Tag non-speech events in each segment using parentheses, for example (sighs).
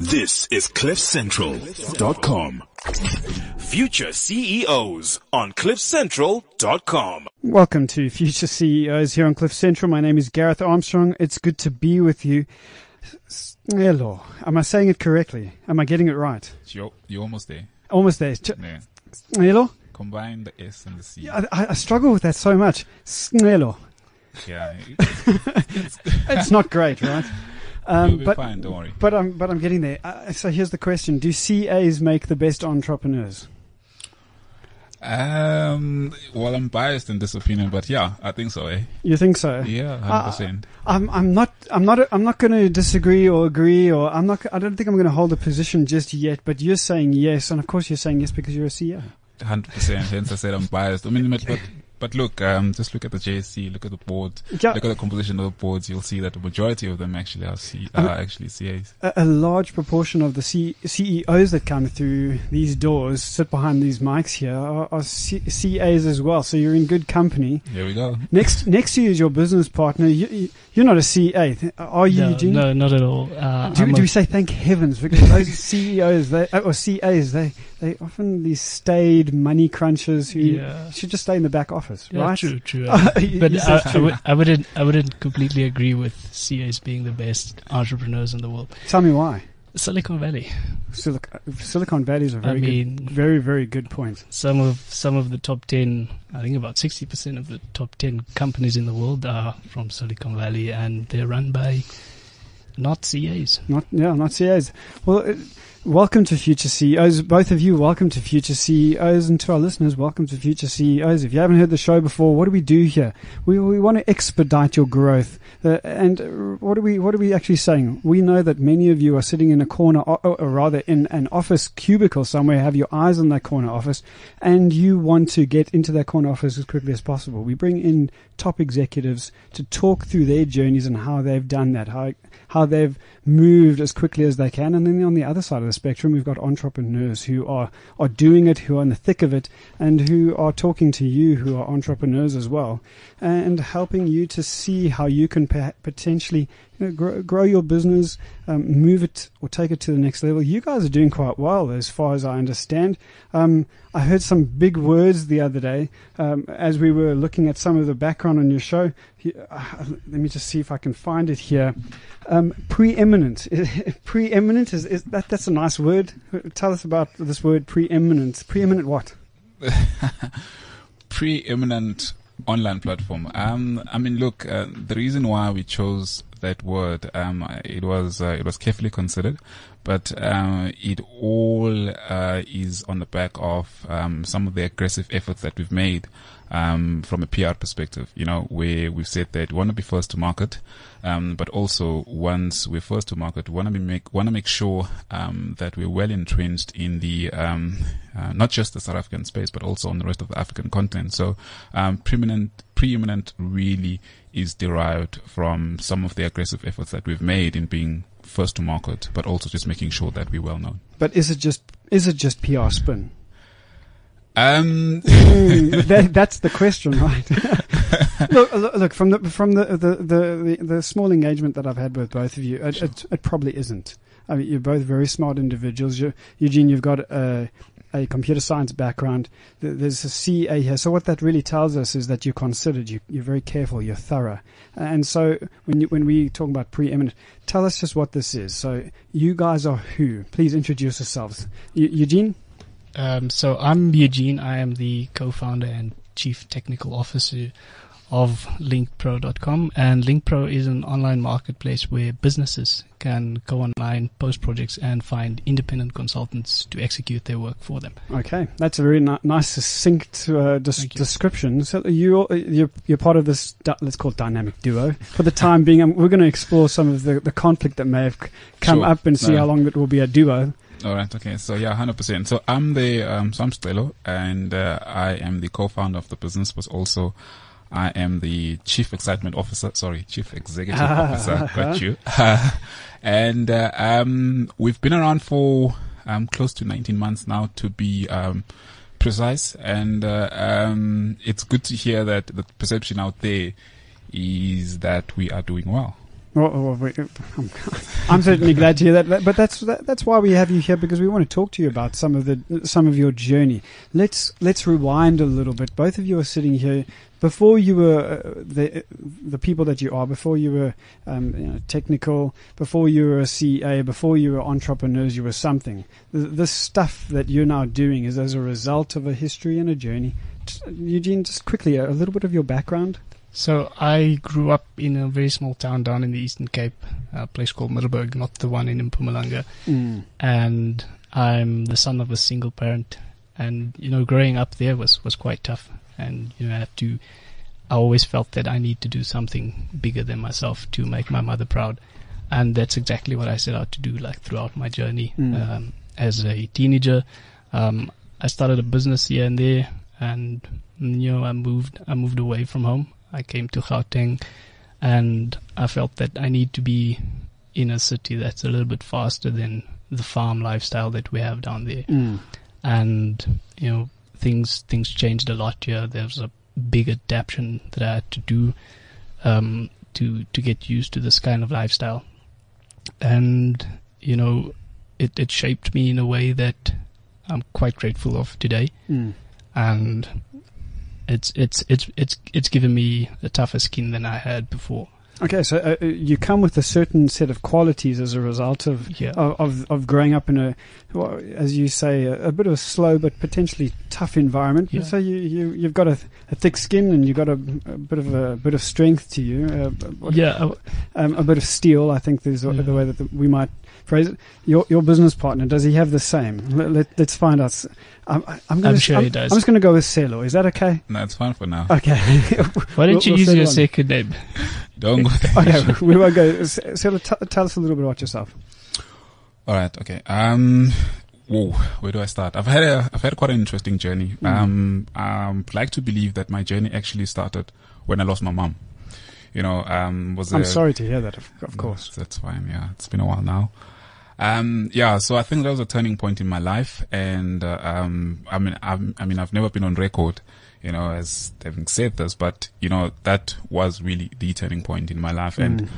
This is CliffCentral.com. Future CEOs on CliffCentral.com. Welcome to Future CEOs here on Cliff Central. My name is Gareth Armstrong. It's good to be with you. Hello. Am I saying it correctly? Am I getting it right? You're, you're almost there. Almost there. Ch- Yeah. Hello? Combine the S and the C. I, I I struggle with that so much. Snello. Yeah. (laughs) It's not great, right? Um, You'll be but fine, don't worry. but I'm but I'm getting there. Uh, so here's the question: Do CAs make the best entrepreneurs? Um, well, I'm biased in this opinion, but yeah, I think so, eh? You think so? Yeah, Uh, 100%. I'm I'm not I'm not I'm not going to disagree or agree or I'm not I don't think I'm going to hold a position just yet. But you're saying yes, and of course you're saying yes because you're a CEO. 100%. Hence I said I'm biased. I mean, but, but, but look, um, just look at the JSE, look at the board, Yeah. look at the composition of the boards, you'll see that the majority of them actually are, C, Uh, are actually CAs. a, a large proportion of the C- CEOs that come through these doors, sit behind these mics here, are, are C- CAs as well. So you're in good company. Here we go. Next, (laughs) next to you is your business partner. You, you, you're not a CA, are you, no, Eugene? no, not at all. Uh, Do, do we say thank heavens because those (laughs) CEOs they, uh, or CAs they they often these staid money crunchers who Yeah. should just stay in the back office, yeah, right? True, true. Uh, (laughs) Uh, but I, I, would, I wouldn't, I wouldn't completely agree with CAs being the best entrepreneurs in the world. Tell me why. Silicon Valley. Silicon, Silicon Valley is a very I mean, good, very very good point. some of some of the top ten, I think about sixty percent of the top ten companies in the world are from Silicon Valley, and they're run by not CAs. Not yeah, not CEOs. Well, uh, welcome to Future CEOs. Both of you, welcome to Future CEOs, and to our listeners, welcome to Future CEOs. If you haven't heard the show before, what do we do here? We we want to expedite your growth. Uh, and what are we what are we actually saying? We know that many of you are sitting in a corner, or, or rather in an office cubicle somewhere, have your eyes on that corner office, and you want to get into that corner office as quickly as possible. We bring in top executives to talk through their journeys and how they've done that, how how they've moved as quickly as they can. And then on the other side of the spectrum, we've got entrepreneurs who are, are doing it, who are in the thick of it, and who are talking to you, who are entrepreneurs as well, and helping you to see how you can pe- potentially know, grow, grow your business, um, move it or take it to the next level. You guys are doing quite well, as far as I understand. Um, I heard some big words the other day um, as we were looking at some of the background on your show. Uh, (sighs) let me just see if I can find it here. Um, preeminent. (laughs) preeminent is, is that? That's a nice word. Tell us about this word preeminent. Preeminent what? (laughs) preeminent online platform. Um, I mean, look, uh, the reason why we chose that word, um, it was uh, it was carefully considered, but uh, it all uh, is on the back of um, some of the aggressive efforts that we've made um, from a PR perspective. You know, where we've said that we want to be first to market, um, but also once we're first to market, we want to make want to make sure um, that we're well entrenched in the um, uh, not just the South African space, but also on the rest of the African continent. So, um, preeminent preeminent really is derived from some of the aggressive efforts that we've made in being first to market, but also just making sure that we're well known. But is it just is it just PR spin? Um, Mm, (laughs) that, that's the question, right? (laughs) look, look, from the from the the, the the small engagement that I've had with both of you, it, it, it probably isn't. I mean, you're both very smart individuals. You're, Eugene, you've got a, a computer science background. There's a CA here. So what that really tells us is that you're considered. You, you're very careful. You're thorough. And so when you, when we talk about preeminent, tell us just what this is. So you guys are who? Please introduce yourselves. Eu- Eugene. Um, so I'm Eugene. I am the co-founder and chief technical officer of linkdpro.com and linkpro is an online marketplace where businesses can go online post projects and find independent consultants to execute their work for them Okay, that's a very ni- nice, succinct uh, des- description. So you, you're, you're part of this, di- let's call it dynamic duo. For the time being, um, we're going to explore some of the, the conflict that may have come Sure. up and see No. how long it will be a duo. All right. Okay. So yeah, hundred percent. So I'm the um, so I'm Scelo, and uh, I am the co-founder of the business, but also I am the chief excitement officer. Sorry, chief executive (laughs) officer. Got you. (laughs) and uh, um, we've been around for um, close to 19 months now, to be um, precise. And uh, um, it's good to hear that the perception out there is that we are doing well. Well, well, we- I'm, I'm certainly glad to hear that. But- that's that, that's why we have you here because we want to talk to you about some of the some of your journey. Let's let's rewind a little bit. Both of you are sitting here before you were uh, the the people that you are. Before you were um, you know, technical. Before you were a CA. Before you were entrepreneurs. You were something. The, this stuff that you're now doing is as a result of a history and a journey. Eugene, just quickly a little bit of your background. So I grew up in a very small town down in the Eastern Cape, a place called Middelburg, not the one in Mpumalanga. Mm. And I'm the son of a single parent. And, you know, growing up there was, was quite tough. And, you know, I have to, I always felt that I need to do something bigger than myself to make my mother proud. And that's exactly what I set out to do, like throughout my journey. Mm. Um, as a teenager, um, I started a business here and there, and you know, I moved, I moved away from home. I came to Gauteng, and I felt that I need to be in a city that's a little bit faster than the farm lifestyle that we have down there. Mm. And you know, things things changed a lot here. There was a big adaptation that I had to do um, to to get used to this kind of lifestyle, and you know, it it shaped me in a way that I'm quite grateful of today Mm. and it's it's it's it's it's given me a tougher skin than I had before. Okay, so uh, you come with a certain set of qualities as a result of Yeah. of, of, growing up in a, well, as you say, a, a bit of a slow but potentially tough environment. Yeah. So you, you you've got a, a thick skin and you've got a, a bit of a, bit of strength to you. Uh, what- Yeah, um, a bit of steel. I think is the, Yeah. the way that the, we might phrase. Your your business partner does he have the same? Let, let, us find out. I'm, I'm, gonna, I'm sure I'm, he does. I'm just going to go with Celo. Is that okay? No, it's fine for now. Okay. (laughs) why don't We'll- you we'll use your on- second name? (laughs) Don't go there. okay, we won't go. Celo, t- tell us a little bit about yourself. All right. Okay. Um. Whoa. Where do I start? I've had a I've had quite an interesting journey. Mm. Um. Um. I'd like to believe that my journey actually started when I lost my mom. You know. Um. Was I'm a- sorry to hear that, of, of course. That's fine. Yeah, it's been a while now. Um, yeah, so I think that was a turning point in my life, and uh, um, I mean, I've, I mean, I've never been on record, you know, as having said this, but you know, that was really the turning point in my life, and Mm.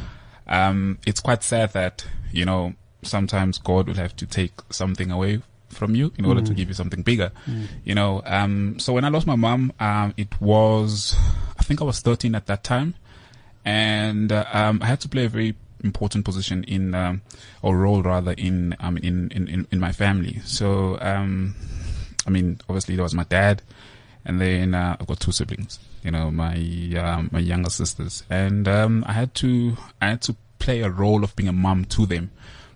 um, it's quite sad that you know sometimes God will have to take something away from you in order to Mm. give you something bigger, Mm. you know. Um, so when I lost my mom, um, it was, I think I was 13 at that time, and uh, um, I had to play a very important position in, um, or role rather in, um, in, in, in, my family. So, um, I mean, obviously there was my dad, and then uh, I've got two siblings. You know, my um, my younger sisters, and um, I had to I had to play a role of being a mom to them,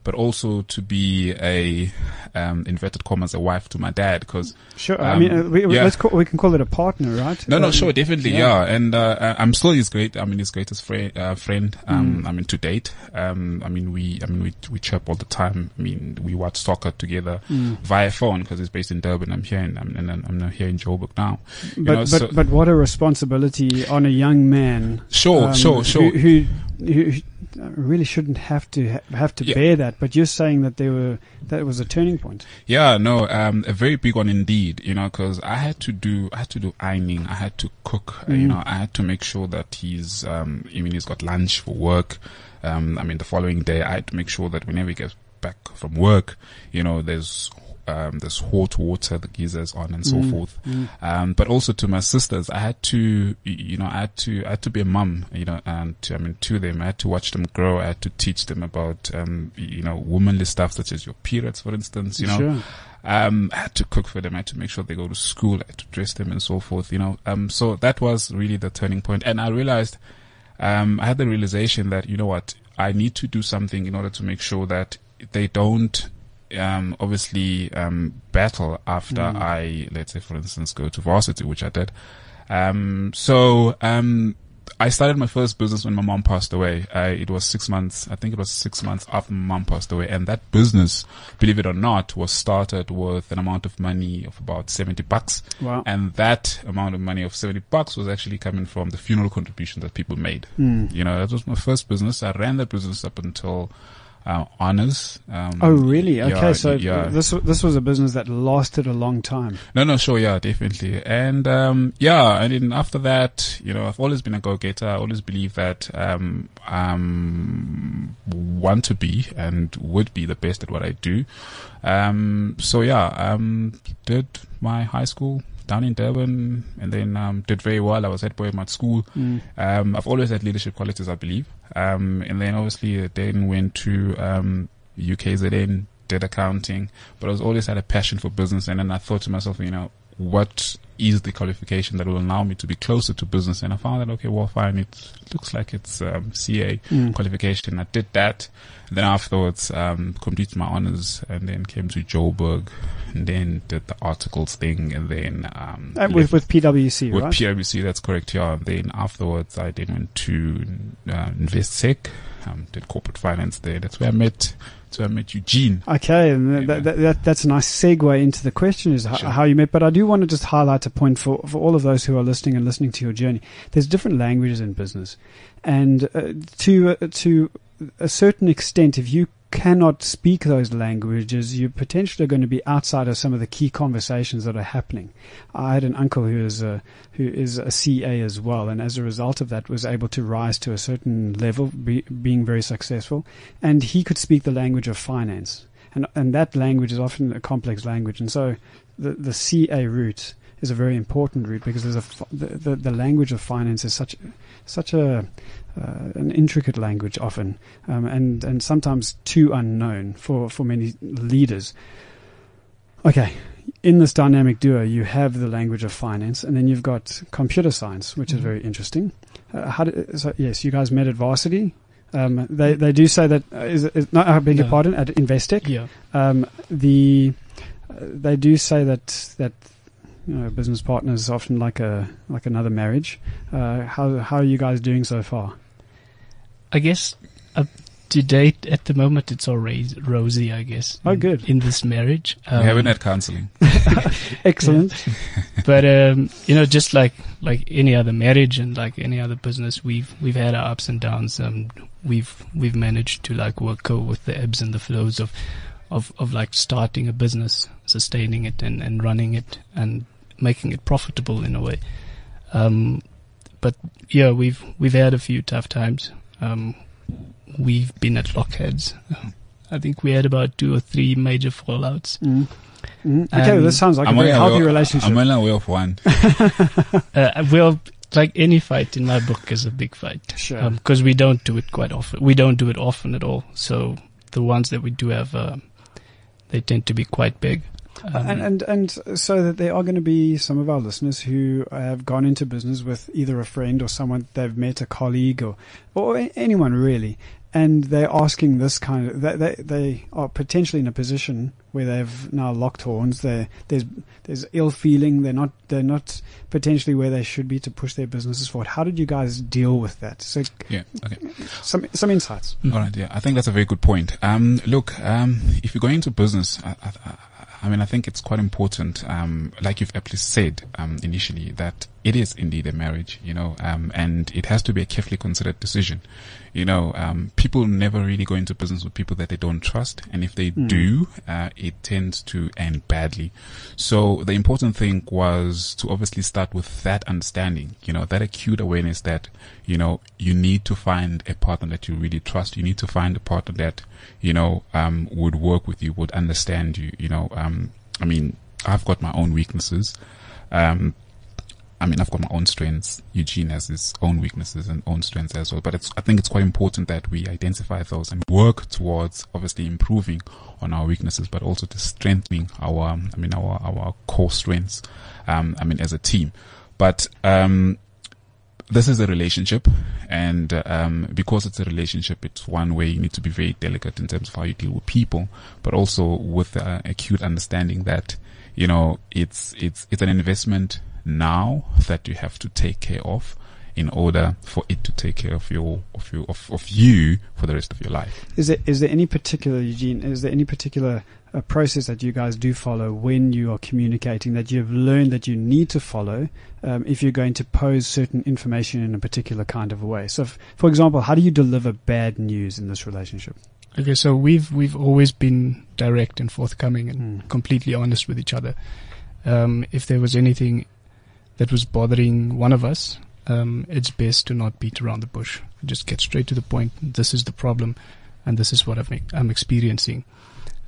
but also to be a um, inverted commas a wife to my dad because Sure. I Um, mean, uh, we, we- yeah. let's call, we can call it a partner, right? no, no, Um, sure, definitely, yeah. yeah. And uh, I'm still his great. I mean, his greatest friend. Uh, friend. Um, Mm. I mean, to date. Um, I mean, we. I mean, we we chirp all the time. I mean, we watch soccer together Mm. via phone because he's based in Durban. I'm here, in, I'm, and I'm here in Joburg now. But know, but so- but what a responsibility on a young man. Sure, um, sure, sure. Who, who who really shouldn't have to ha- have to Yeah. bear that. But you're saying that they were that was a turning point. Yeah, no, um, a very big one indeed. You know, because I had to do, I had to do ironing, I had to cook. uh, you Mm. know, I had to make sure that he's, um, I mean, he's got lunch for work. Um, I mean, the following day, I had to make sure that whenever he gets back from work, you know, there's um, there's hot water, the geysers on, and so Mm. forth. Mm. Um, but also to my sisters, I had to, you know, I had to, I had to be a mum, you know, and to, I mean, to them, I had to watch them grow. I had to teach them about, um, you know, womanly stuff such as your periods, for instance, you know. Sure. Um, I had to cook for them. I had to make sure they go to school. I had to dress them and so forth, you know. Um, so that was really the turning point. And I realized, um, I had the realization that, you know what, I need to do something in order to make sure that they don't, um, obviously, um, battle after Mm. I, let's say, for instance, go to varsity, which I did. Um, so, um, I started my first business when my mom passed away. Uh, it was six months, I think it was six months after my mom passed away. And that business, believe it or not, was started with an amount of money of about 70 bucks. Wow. And that amount of money of 70 bucks was actually coming from the funeral contribution that people made. Mm. You know, that was my first business. I ran that business up until uh, honors. Um, Oh, really? Okay, yeah, so yeah. this this was a business that lasted a long time. No, no, sure, yeah, definitely. And, um, yeah, and then after that, you know, I've always been a go-getter. I always believe that, um, um, want to be and would be the best at what I do. Um, so yeah, um, did my high school down in Durban and then, um, did very well. I was at Boeing at school. Mm. Um, I've always had leadership qualities, I believe. Um, and then obviously then went to, um, UKZN, did accounting, but I was always had a passion for business. And then I thought to myself, you know, what is the qualification that will allow me to be closer to business? And I found that, okay, well, fine. It looks like it's, um, CA Mm. qualification. I did that. And then afterwards, um, completed my honors and then came to Joburg and then did the articles thing and then, um, Uh, with with PwC, with right? PwC, that's correct. Yeah. And then afterwards, I then went to uh, Investec, um, did corporate finance there. That's where I met. Where I met Eugene. Okay, and that, that, that, that's a nice segue into the question is how, Sure. how you met. But I do want to just highlight a point for, for all of those who are listening and listening to your journey. There's different languages in business, and uh, to uh, to a certain extent, if you cannot speak those languages, you're potentially going to be outside of some of the key conversations that are happening. I had an uncle who is a, who is a CA as well, and as a result of that, was able to rise to a certain level, be, being very successful, and he could speak the language of finance, and and that language is often a complex language, and so the the CA route is a very important route because there's a the, the, the language of finance is such such a uh, an intricate language often, um, and and sometimes too unknown for for many leaders. Okay, in this dynamic duo, you have the language of finance, and then you've got computer science, which is Mhm. very interesting. Uh, how do, so yes, you guys met at varsity. Um, they they do say that uh, is, is no, I beg your No. pardon at Investec. Yeah. Um, the uh, they do say that that you know business partners is often like a like another marriage. Uh, how how are you guys doing so far? I guess up to date, at the moment, it's all rais- rosy. I guess. Oh, in- good. in this marriage. we haven't had counseling. (laughs) Excellent. but um, you know, just like like any other marriage and like any other business, we've we've had our ups and downs. Um, we've we've managed to like work go with the ebbs and the flows of of of like starting a business, sustaining it, and and running it, and making it profitable in a way. Um, but yeah, we've we've had a few tough times. Um, we've been at lockheads. I think we had about two or three major fallouts. Mm. Mm. Okay, Um, this sounds like a I'm very healthy aware- relationship. I'm only aware of one. (laughs) Uh, well, like any fight in my book is a big fight sure. because we don't do it quite often. We don't do it often at all. So the ones that we do have, uh, they tend to be quite big. Um, and, and and so that there are going to be some of our listeners who have gone into business with either a friend or someone they've met, a colleague or or anyone really, and they're asking this kind of they they, they are potentially in a position where they've now locked horns. There there's there's ill feeling. They're not they're not potentially where they should be to push their businesses forward. How did you guys deal with that? So Yeah. Okay. some some insights. All right. Yeah. I think that's a very good point. Um, look, um, if you're going into business, I, I, I- I mean, I think it's quite important, um, like you've aptly said, um, initially that it is indeed a marriage, you know, um, and it has to be a carefully considered decision. You know, um, people never really go into business with people that they don't trust. And if they Mm. do, uh, it tends to end badly. So the important thing was to obviously start with that understanding, you know, that acute awareness that, you know, you need to find a partner that you really trust. You need to find a partner that, you know, um, would work with you, would understand you, you know, um, I mean, I've got my own weaknesses. Um, I mean, I've got my own strengths. Eugene has his own weaknesses and own strengths as well. But it's, I think it's quite important that we identify those and work towards obviously improving on our weaknesses, but also to strengthening our, I mean, our, our core strengths. Um, I mean, as a team. But, um, this is a relationship and um, because it's a relationship it's one where you need to be very delicate in terms of how you deal with people but also with uh, acute understanding that you know it's it's it's an investment now that you have to take care of in order for it to take care of your of you of, of you for the rest of your life Is there is there any particular Eugene? Is there any particular uh, process that you guys do follow when you are communicating that you've learned that you need to follow um, if you're going to pose certain information in a particular kind of a way? So, f- for example, how do you deliver bad news in this relationship? Okay, so we've we've always been direct and forthcoming and Mm. completely honest with each other. Um, if there was anything that was bothering one of us, um, it's best to not beat around the bush. Just get straight to the point. This is the problem, and this is what I'm, I'm experiencing.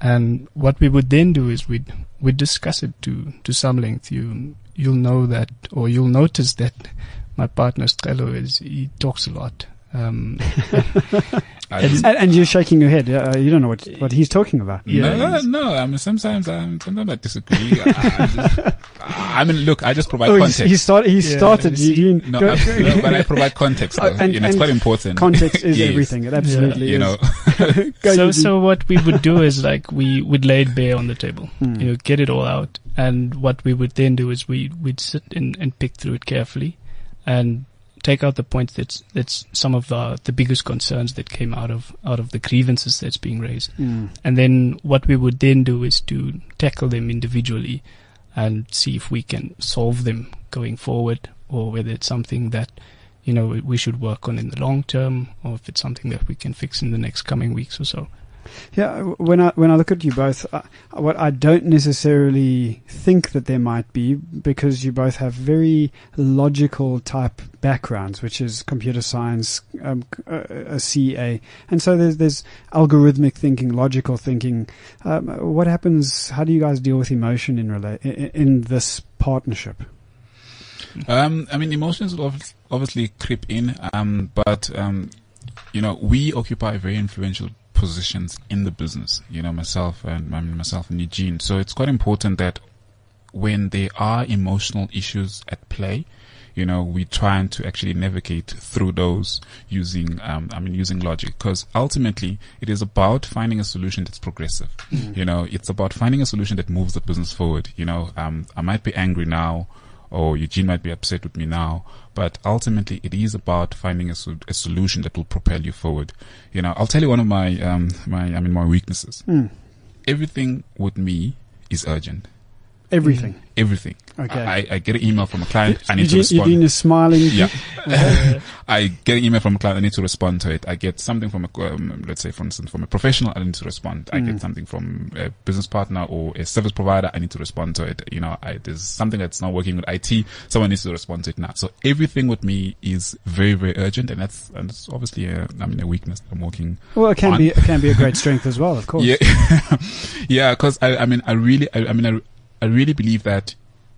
And what we would then do is we'd we'd discuss it to to some length. You you'll know that, or you'll notice that my partner Scelo is he talks a lot. Um, I (laughs) (laughs) And- And, and you're shaking your head. Uh, you don't know what what he's talking about. Yeah. no, no. I mean, sometimes, um, sometimes I disagree. I, I, just, I mean, look, I just provide Oh, context. he started. He Yeah, started. you see- no, I, no, but I provide context, (laughs) though, and- you know, it's quite important. Context is (laughs) Yes. everything. It absolutely You is. know, (laughs) so so what we would do is like we would lay it bare on the table Hmm. you know get it all out and what we would then do is we we'd sit and, and pick through it carefully and take out the points that's that's some of the the biggest concerns that came out of out of the grievances that's being raised Mm. and then what we would then do is to tackle them individually and see if we can solve them going forward or whether it's something that you know we should work on in the long term or if it's something that we can fix in the next coming weeks or so Yeah, when I when I look at you both, uh, what I don't necessarily think that there might be because you both have very logical type backgrounds, which is computer science, um, a, a CA, and so there's there's algorithmic thinking, logical thinking. Um, what happens? How do you guys deal with emotion in rela- in, this partnership? Um, I mean, emotions obviously creep in, um, but um, you know, we occupy a very influential positions in the business. You know, myself and I mean, myself and Eugene. So it's quite important that when there are emotional issues at play, you know, we trying to actually navigate through those using, um, I mean, using logic, because ultimately it is about finding a solution that's progressive. You know, it's about finding a solution that moves the business forward. You know, um, I might be angry now, or Eugene might be upset with me now, but ultimately it is about finding a, sol- a solution that will propel you forward. You know, I'll tell you one of my, um, my, I mean, my weaknesses. Mm. Everything with me is urgent. Everything. Everything. Okay. I, I get an email from a client. I need to respond. Eugene is smiling. Yeah. (laughs) I get an email from a client. I need to respond to it. I get something from a, um, let's say, for instance, from a professional. I need to respond. I Mm. get something from a business partner or a service provider. I need to respond to it. You know, I, there's something that's not working with IT. Someone needs to respond to it now. So everything with me is very, very urgent, and that's, and it's obviously, a, I mean, a weakness that I'm working Well, it can on. be it can be a great strength as well, of (laughs) course. yeah, (laughs) yeah. Because I, I mean, I really, I, I mean, I, I really believe that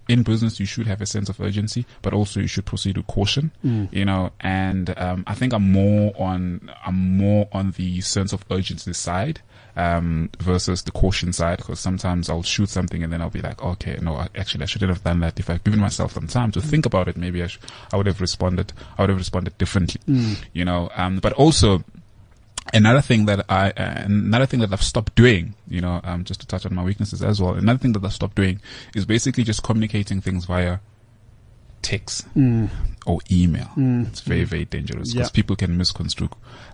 in business you should have a sense of urgency, but also you should proceed with caution. Mm. You know, and um, I think I'm more on, I'm more on the sense of urgency side. Um, versus the caution side, because sometimes I'll shoot something and then I'll be like, okay, no, I, actually I shouldn't have done that. If I'd given myself some time to think about it, maybe I, sh- I would have responded, I would have responded differently Mm. you know um but also another thing that i uh, another thing that i've stopped doing you know um just to touch on my weaknesses as well another thing that i've stopped doing is basically just communicating things via text Mm. Or email Mm. it's very very dangerous Yeah. because people can misconstrue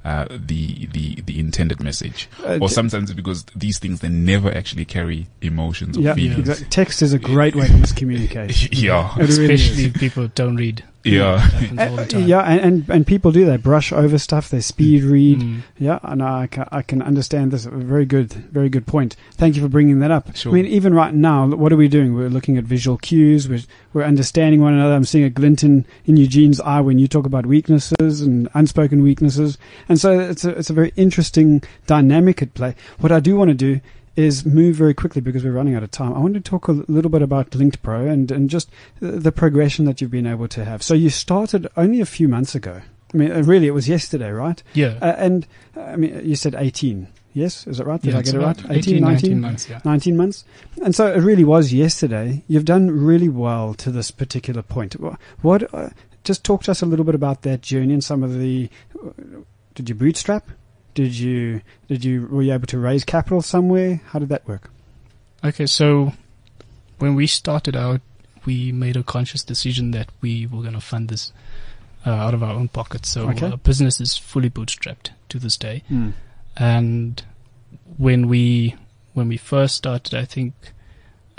uh, the the the intended message Uh, or sometimes because these things they never actually carry emotions or yeah, feelings exactly. text is a great way to miscommunicate. (laughs) yeah It really especially is. if people don't read yeah It happens (laughs) all the Uh, time. yeah, and, and and people do they brush over stuff. They speed read. Mm. Yeah, and I can, I can understand this. Very good, very good point. Thank you for bringing that up. Sure. I mean, even right now, what are we doing? We're looking at visual cues. We're we're understanding one another. I'm seeing a glint in, in Eugene's eye when you talk about weaknesses and unspoken weaknesses. And so it's a it's a very interesting dynamic at play. What I do want to do is move very quickly because we're running out of time. I want to talk a little bit about LinkdPro and, and just the progression that you've been able to have. So you started only a few months ago. I mean, uh, really, it was yesterday, right? yeah Uh, and uh, I mean, you said 18. Yes, is that right? Did Yeah, I get it right? about 18, 19 months yeah 19 months. And so it really was yesterday. You've done really well to this particular point. Wha- What? Uh, just talk to us a little bit about that journey and some of the. uh, Did you bootstrap? Did you? Did you? Were you able to raise capital somewhere? How did that work? Okay, so when we started out, we made a conscious decision that we were going to fund this uh, out of our own pockets. So Okay. our business is fully bootstrapped to this day. And when we when we first started, I think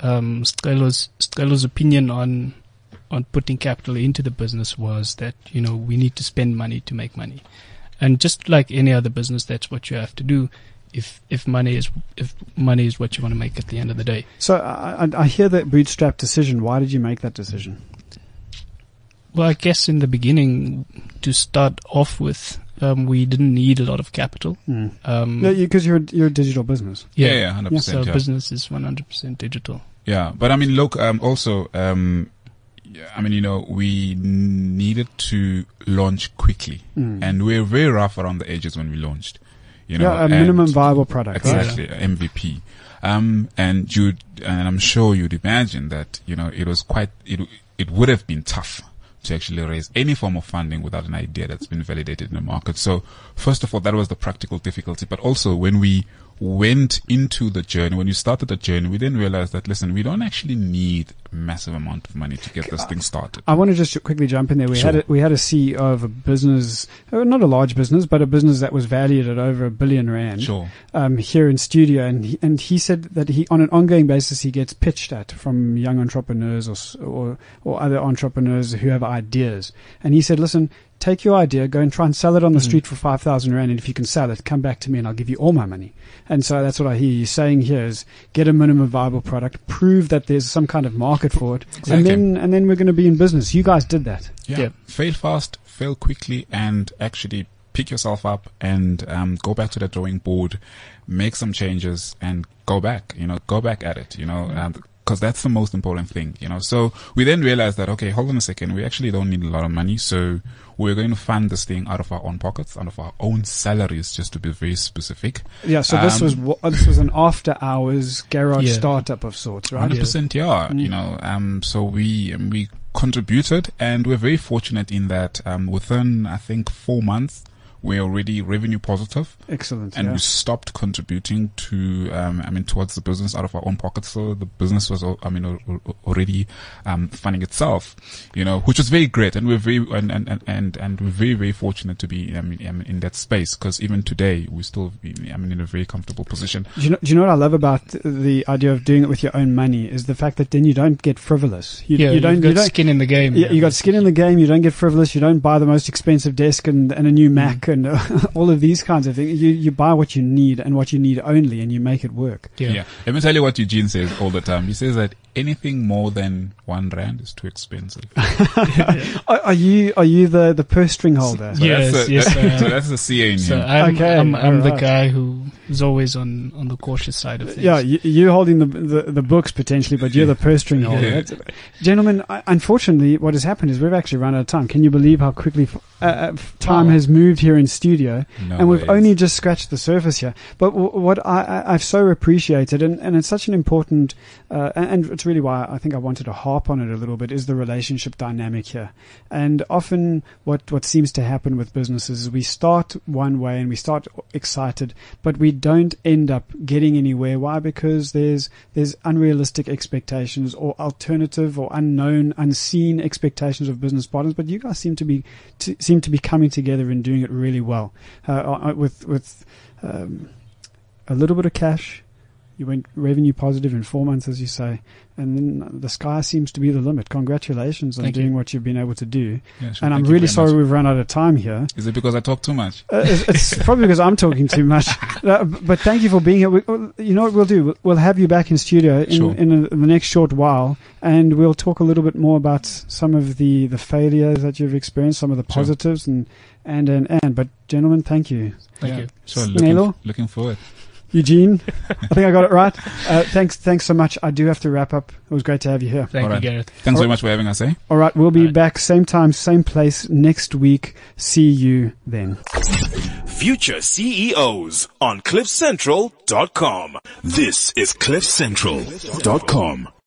um, Scelo's Scelo's opinion on on putting capital into the business was that you know we need to spend money to make money, and just like any other business, that's what you have to do. if if money is if money is what you want to make at the end of the day. So I, I- I hear that bootstrap decision. Why did you make that decision? Well, I guess in the beginning, to start off with, um, we didn't need a lot of capital. Mm. Um, No, because you, are you're a digital business. Yeah, yeah, hundred So percent. Yeah, business is 100% digital. yeah. But I mean, look. Um, also, um, yeah, I mean, you know, we needed to launch quickly, Mm. and we were very rough around the edges when we launched. You know, yeah, a minimum viable product. right? Exactly, MVP. Um, and you'd, and I'm sure you'd imagine that, you know, it was quite, it, it would have been tough to actually raise any form of funding without an idea that's been validated in the market. So first of all, that was the practical difficulty. But also when we went into the journey, when you started the journey, we then realized that, listen, we don't actually need a massive amount of money to get this thing started. I want to just quickly jump in there. We had a, we had a CEO of a business, uh, not a large business, but a business that was valued at over a billion rand. Sure. um, here in studio, and he, and he said that he, on an ongoing basis, he gets pitched at from young entrepreneurs or or or other entrepreneurs who have ideas, and he said, "Listen, take your idea, go and try and sell it on the Mhm. street for five thousand rand, and if you can sell it, come back to me, and I'll give you all my money." And so that's what I hear you saying here: is get a minimum viable product, prove that there's some kind of market for it, Exactly. and then and then we're going to be in business. You guys did that. Yeah. Yeah. Fail fast, fail quickly, and actually pick yourself up and um, go back to the drawing board, make some changes, and go back. You know, go back at it. You know, because that's the most important thing. You know, so we then realized that okay, hold on a second, we actually don't need a lot of money, so we're going to fund this thing out of our own pockets, out of our own salaries, just to be very specific. Yeah. So this Um, was this was an after hours garage Yeah. startup of sorts, right? Hundred percent, yeah. Mm. You know, um, so we um, we contributed, and we're very fortunate in that um, within I think four months we're already revenue positive, Excellent. and yeah. we stopped contributing to um, I mean towards the business out of our own pockets. So the business was, I mean al- al- already um, funding itself, you know, which was very great, and we're very and and and and, and we're very very fortunate to be I mean, in that space because even today we still I mean in a very comfortable position. Do you, know, do you know what I love about the idea of doing it with your own money is the fact that then you don't get frivolous. You, yeah, you don't. you've You got don't. skin in the game. Yeah, you got skin in the game. You don't get frivolous. You don't buy the most expensive desk and, and a new Mac and (laughs) all of these kinds of things. You you buy what you need and what you need only, and you make it work. Yeah. Yeah. Let me tell you what Eugene says all the time. He says that anything more than one rand is too expensive. (laughs) Are, are you are you the the purse string holder? So Yes, that's the, yes, that- (laughs) so that's the CA in So him. I'm, Okay, I'm, I'm the alright. guy who's always on, on the cautious side of things. Yeah, you, you're holding the, the the books potentially, but you're the purse string holder. Yeah. That's- Gentlemen, I, unfortunately, what has happened is we've actually run out of time. Can you believe how quickly f- uh, uh, f- time Wow. has moved here in studio? No and we've ways. only just scratched the surface here. But w- what I, I, I've so appreciated, and, and it's such an important, uh, and, and it's really why I think I wanted to harp on it a little bit, is the relationship dynamic here. And often, what what seems to happen with businesses is we start one way and we start excited, but we don't end up getting anywhere. Why? Because there's there's unrealistic expectations or alternative or unknown, unseen expectations of business partners. But you guys seem to be to, seem to be coming together and doing it really well uh, with with um, a little bit of cash. You went revenue positive in four months, as you say, and then the sky seems to be the limit. Congratulations on Thank you. doing what you've been able to do. Yeah, sure. And I'm really sorry much. we've run out of time here. Is it because I talk too much? Uh, it's, it's (laughs) probably because I'm talking too much. Uh, but thank you for being here. We, you know what we'll do? We'll- We'll have you back in studio in, Sure. in, a, in the next short while, and we'll talk a little bit more about some of the, the failures that you've experienced, some of the Sure. positives, and, and, and, and. But, gentlemen, thank you. Thank Yeah. you. Sure. Looking, looking forward. Eugene, I think I got it right. Uh, thanks, thanks so much. I do have to wrap up. It was great to have you here. Thank All right. you, Gareth. Thanks Oh. very much for having us, eh? All right, we'll be All right. back same time, same place next week. See you then. Future CEOs on CliffCentral.com. This is CliffCentral.com.